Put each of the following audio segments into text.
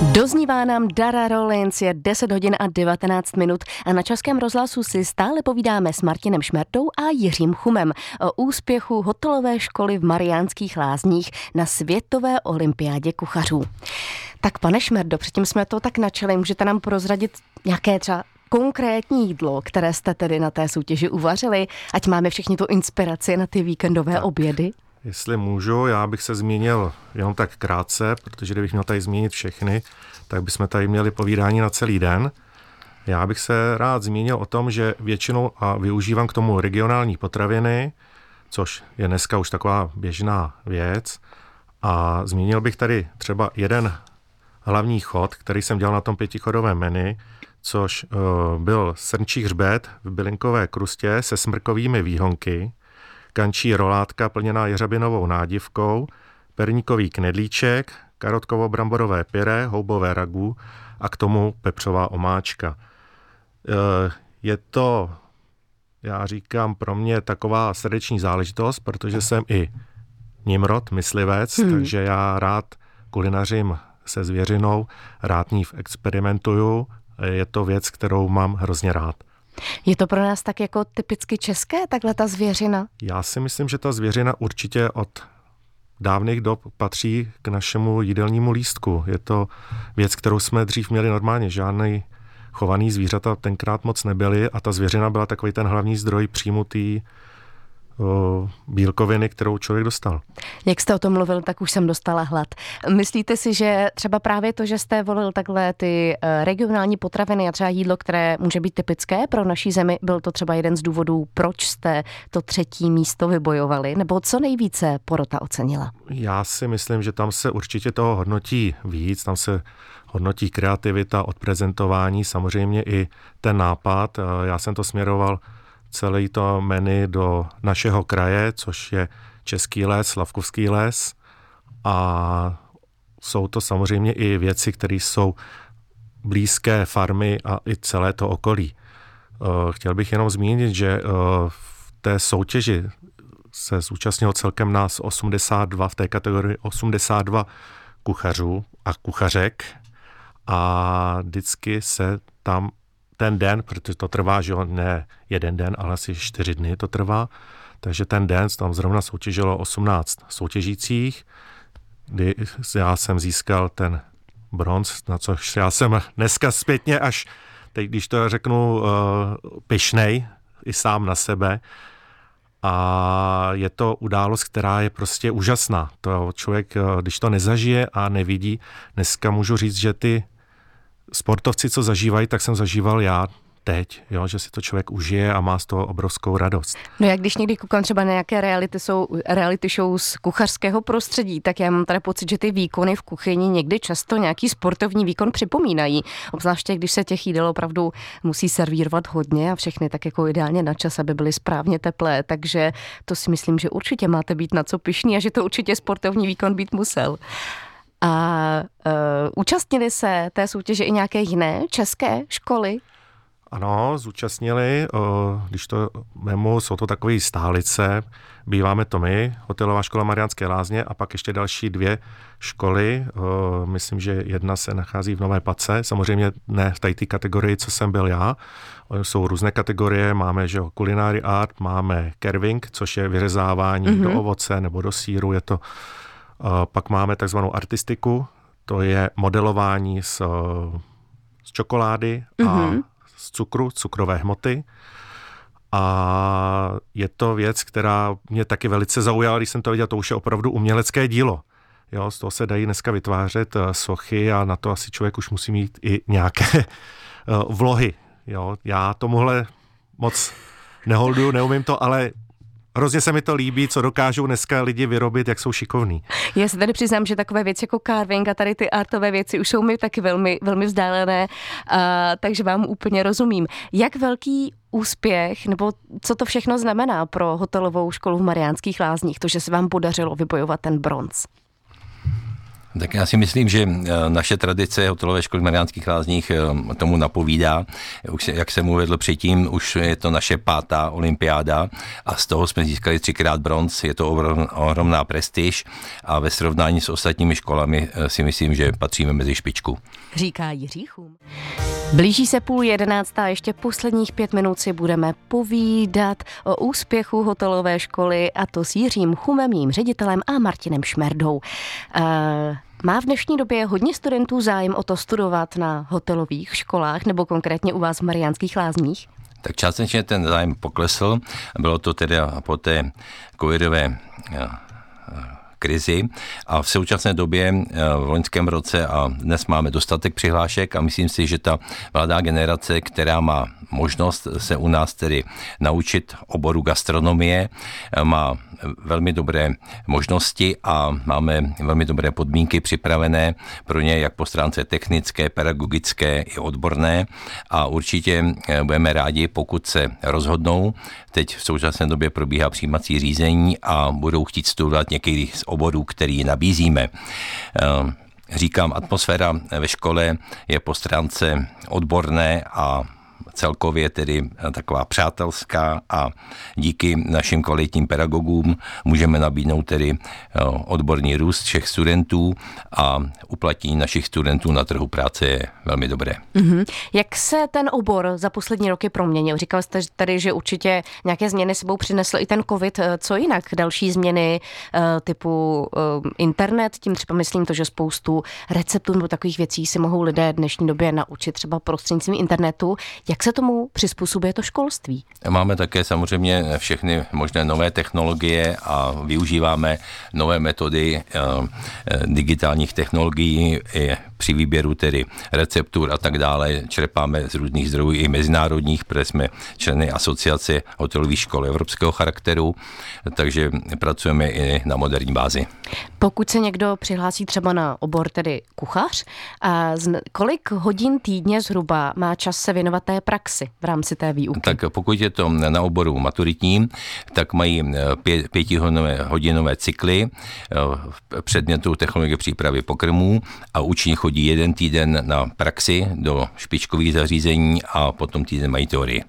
Doznívá nám Dara Rollins, je 10 hodin a 19 minut a na Českém rozhlasu si stále povídáme s Martinem Šmertou a Jiřím Chumem o úspěchu hotelové školy v Mariánských lázních na Světové olympiádě kuchařů. Tak pane Šmerdo, předtím jsme to tak načali, můžete nám prozradit nějaké třeba konkrétní jídlo, které jste tedy na té soutěži uvařili, ať máme všichni tu inspiraci na ty víkendové tak. obědy? Jestli můžu, já bych se zmínil jenom tak krátce, protože kdybych měl tady zmínit všechny, tak bychom tady měli povídání na celý den. Já bych se rád zmínil o tom, že většinou a využívám k tomu regionální potraviny, což je dneska už taková běžná věc. A zmínil bych tady třeba jeden hlavní chod, který jsem dělal na tom pětichodovém menu, což uh, byl srnčí hřbet v bylinkové krustě se smrkovými výhonky, kančí rolátka plněná jeřabinovou nádivkou, perníkový knedlíček, karotkovo-bramborové pyré, houbové ragu a k tomu pepřová omáčka. E, je to, já říkám, pro mě taková srdeční záležitost, protože jsem i Nimrod, myslivec, hmm. takže já rád kulinařím se zvěřinou, rád ní experimentuju, je to věc, kterou mám hrozně rád. Je to pro nás tak jako typicky české, takhle ta zvěřina? Já si myslím, že ta zvěřina určitě od dávných dob patří k našemu jídelnímu lístku. Je to věc, kterou jsme dřív měli normálně. Žádný chovaný zvířata tenkrát moc nebyly a ta zvěřina byla takový ten hlavní zdroj příjmu bílkoviny, kterou člověk dostal. Jak jste o tom mluvil, tak už jsem dostala hlad. Myslíte si, že třeba právě to, že jste volil takhle ty e, regionální potraviny a třeba jídlo, které může být typické pro naší zemi, byl to třeba jeden z důvodů, proč jste to třetí místo vybojovali? Nebo co nejvíce porota ocenila? Já si myslím, že tam se určitě toho hodnotí víc, tam se hodnotí kreativita, odprezentování, samozřejmě i ten nápad. E, já jsem to směroval celý to menu do našeho kraje, což je Český les, Slavkovský les a jsou to samozřejmě i věci, které jsou blízké farmy a i celé to okolí. Eh, chtěl bych jenom zmínit, že eh, v té soutěži se zúčastnilo celkem nás 82, v té kategorii 82 kuchařů a kuchařek a vždycky se tam ten den, protože to trvá, že ne jeden den, ale asi čtyři dny to trvá, takže ten den tam zrovna soutěžilo 18 soutěžících, kdy já jsem získal ten bronz, na což já jsem dneska zpětně až, teď když to řeknu, uh, pyšnej i sám na sebe, a je to událost, která je prostě úžasná. To člověk, eh, když to nezažije a nevidí, dneska můžu říct, že ty sportovci, co zažívají, tak jsem zažíval já teď, jo, že si to člověk užije a má z toho obrovskou radost. No jak když někdy koukám třeba na nějaké reality, jsou, reality show z kuchařského prostředí, tak já mám tady pocit, že ty výkony v kuchyni někdy často nějaký sportovní výkon připomínají. Obzvláště když se těch jídel opravdu musí servírovat hodně a všechny tak jako ideálně na čas, aby byly správně teplé. Takže to si myslím, že určitě máte být na co pišný a že to určitě sportovní výkon být musel. A uh, účastnili se té soutěže i nějaké jiné české školy? Ano, zúčastnili, když to memo, jsou to takové stálice, býváme to my, hotelová škola Mariánské lázně a pak ještě další dvě školy, myslím, že jedna se nachází v Nové Pace, samozřejmě ne v té kategorii, co jsem byl já, jsou různé kategorie, máme že culinary art, máme kerving, což je vyřezávání mm-hmm. do ovoce nebo do síru, je to pak máme takzvanou artistiku, to je modelování z, z čokolády a mm-hmm. z cukru, cukrové hmoty. A je to věc, která mě taky velice zaujala, když jsem to viděl, to už je opravdu umělecké dílo. Jo, z toho se dají dneska vytvářet eh, sochy a na to asi člověk už musí mít i nějaké eh, vlohy. Jo, já tomuhle moc neholduju, neumím to, ale Hrozně se mi to líbí, co dokážou dneska lidi vyrobit, jak jsou šikovní. Já se tady přiznám, že takové věci jako carving a tady ty artové věci už jsou mi taky velmi, velmi vzdálené, uh, takže vám úplně rozumím. Jak velký úspěch, nebo co to všechno znamená pro hotelovou školu v Mariánských lázních, to, že se vám podařilo vybojovat ten bronz? Tak já si myslím, že eh, naše tradice hotelové školy v Mariánských lázních eh, tomu napovídá. Už, jak jsem uvedl předtím, už je to naše pátá olympiáda a z toho jsme získali třikrát bronz. Je to ohromná prestiž a ve srovnání s ostatními školami eh, si myslím, že patříme mezi špičku. Říká Jiří Chum. Blíží se půl jedenáctá, ještě posledních pět minut si budeme povídat o úspěchu hotelové školy a to s Jiřím Chumem, jím ředitelem a Martinem Šmerdou. Uh, má v dnešní době hodně studentů zájem o to studovat na hotelových školách nebo konkrétně u vás v Mariánských lázních? Tak částečně ten zájem poklesl. Bylo to tedy po té covidové eh, krizi a v současné době eh, v loňském roce a dnes máme dostatek přihlášek a myslím si, že ta mladá generace, která má možnost se u nás tedy naučit oboru gastronomie, eh, má velmi dobré možnosti a máme velmi dobré podmínky připravené pro ně jak po stránce technické, pedagogické i odborné a určitě eh, budeme rádi, pokud se rozhodnou. Teď v současné době probíhá přijímací řízení a budou chtít studovat některý z oborů, který nabízíme. Eh, říkám, atmosféra ve škole je po stránce odborné a celkově tedy taková přátelská a díky našim kvalitním pedagogům můžeme nabídnout tedy eh, odborný růst všech studentů a uplatnění našich studentů na trhu práce je velmi dobré. Mm-hmm. Jak se ten obor za poslední roky proměnil? Říkal jste tady, že určitě nějaké změny sebou přinesl i ten COVID. Eh, co jinak? Další změny eh, typu internet, tím třeba myslím to, že spoustu receptů nebo takových věcí si mohou lidé v dnešní době naučit třeba prostřednictvím internetu. Jak se tomu přizpůsobuje to školství? Máme také samozřejmě všechny možné nové technologie a využíváme nové metody eh, eh, digitálních technologií i při výběru tedy receptur a tak dále. Čerpáme z různých zdrojů i mezinárodních, protože jsme členy asociace hotelových škol evropského charakteru, takže pracujeme i na moderní bázi. Pokud se někdo přihlásí třeba na obor tedy kuchař, a kolik hodin týdně zhruba má čas se věnovat té praxi v rámci té výuky? Tak pokud je to na oboru maturitním, tak mají eh, pě, pětihodinové hodinové cykly eh, předmětu technologie přípravy pokrmů a učení chodí jeden týden na praxi do špičkových zařízení a potom týden mají teorii.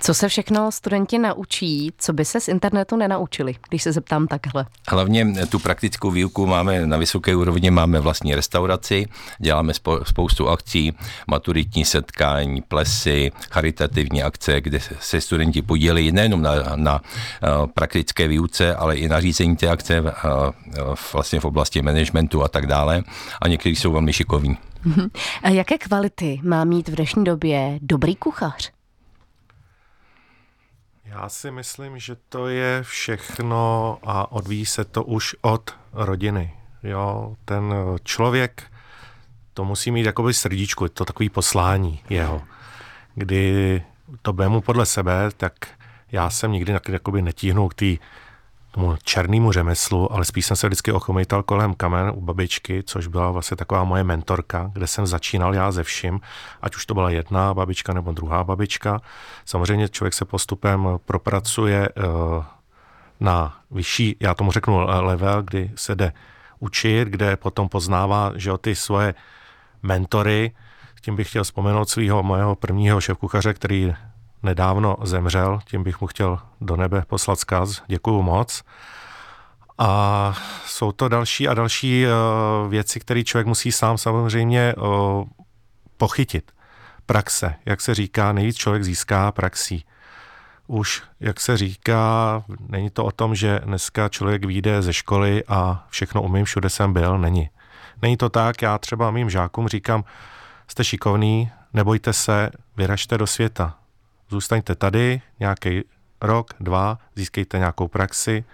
Co se všechno studenti naučí, co by se z internetu nenaučili, když se zeptám takhle? Hlavně tu praktickou výuku máme na vysoké úrovni, máme vlastní restauraci, děláme spoustu akcí, maturitní setkání, plesy, charitativní akce, kde se studenti podílejí nejenom na, na eh, praktické výuce, ale i na řízení té akce eh, vlastně v oblasti managementu a tak dále. A někteří jsou velmi šikovní. Mhm. A jaké kvality má mít v dnešní době dobrý kuchař? Já si myslím, že to je všechno a odvíjí se to už od rodiny. Jo, ten člověk to musí mít jakoby srdíčku, je to takový poslání jeho. Kdy to mu podle sebe, tak já jsem nikdy jakoby netíhnul k té tomu černému řemeslu, ale spíš jsem se vždycky ochomejtal kolem kamen u babičky, což byla vlastně taková moje mentorka, kde jsem začínal já ze vším, ať už to byla jedna babička nebo druhá babička. Samozřejmě člověk se postupem propracuje eh, na vyšší, já tomu řeknu level, kdy se jde učit, kde potom poznává, že ty svoje mentory, tím bych chtěl vzpomenout svého mojeho prvního šéfkuchaře, který nedávno zemřel, tím bych mu chtěl do nebe poslat zkaz. Děkuju moc. A jsou to další a další uh, věci, které člověk musí sám samozřejmě uh, pochytit. Praxe, jak se říká, nejvíc člověk získá praxí. Už, jak se říká, není to o tom, že dneska člověk vyjde ze školy a všechno umím, všude jsem byl, není. Není to tak, já třeba mým žákům říkám, jste šikovný, nebojte se, vyražte do světa, zůstaňte tady nějaký rok, dva, získejte nějakou praxi,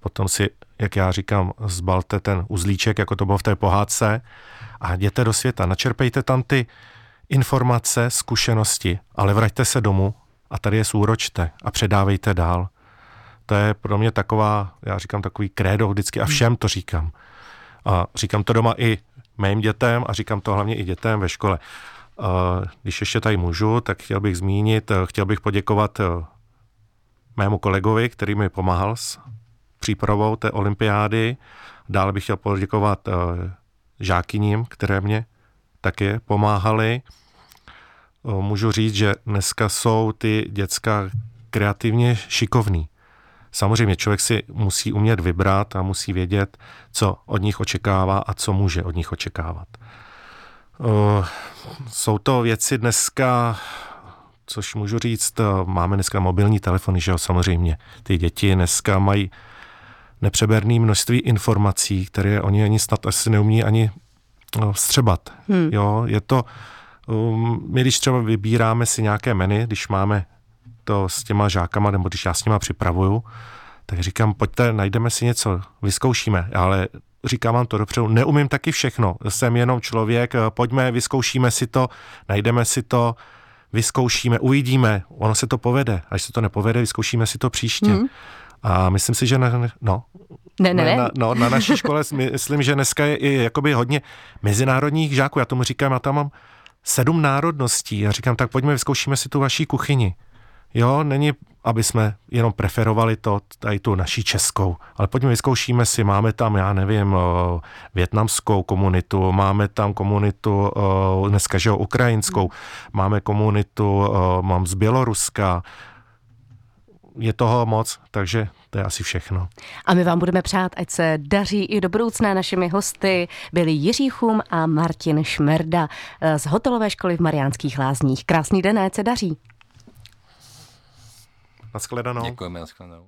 potom si, jak já říkám, zbalte ten uzlíček, jako to bylo v té pohádce a jděte do světa, načerpejte tam ty informace, zkušenosti, ale vraťte se domů a tady je zúročte a předávejte dál. To je pro mě taková, já říkám takový krédo vždycky a všem to říkám. A říkám to doma i mým dětem a říkám to hlavně i dětem ve škole. Když ještě tady můžu, tak chtěl bych zmínit, eh, chtěl bych poděkovat eh, mému kolegovi, který mi pomáhal s přípravou té olympiády. Dále bych chtěl poděkovat eh, žákyním, které mě také pomáhaly. Můžu říct, že dneska jsou ty děcka kreativně šikovný. Samozřejmě člověk si musí umět vybrat a musí vědět, co od nich očekává a co může od nich očekávat. Jsou to věci dneska, což můžu říct, máme dneska mobilní telefony, že jo, samozřejmě. Ty děti dneska mají nepřeberné množství informací, které oni ani snad asi neumí ani střebat. Hmm. Jo, je to, um, my když třeba vybíráme si nějaké menu, když máme to s těma žákama, nebo když já s nima připravuju, tak říkám, pojďte, najdeme si něco, vyzkoušíme, ale říkám vám to dopředu, neumím taky všechno, jsem jenom člověk, pojďme, vyzkoušíme si to, najdeme si to, vyzkoušíme, uvidíme, ono se to povede, až se to nepovede, vyzkoušíme si to příště. Hmm. A myslím si, že na, no, ne, ne, ne. Na, no, na naší škole myslím, že dneska je i jakoby hodně mezinárodních žáků. Já tomu říkám, já tam mám sedm národností. Já říkám, tak pojďme, vyzkoušíme si tu vaší kuchyni. Jo, není, aby jsme jenom preferovali to, tady tu naší českou, ale pojďme vyzkoušíme si, máme tam, já nevím, větnamskou komunitu, máme tam komunitu dneska, že jo, ukrajinskou, máme komunitu, mám z Běloruska, je toho moc, takže to je asi všechno. A my vám budeme přát, ať se daří i do budoucna. Našimi hosty byli Jiří Chum a Martin Šmerda z hotelové školy v Mariánských lázních. Krásný den, ať se daří. Naschledanou. Děkujeme, naschledanou.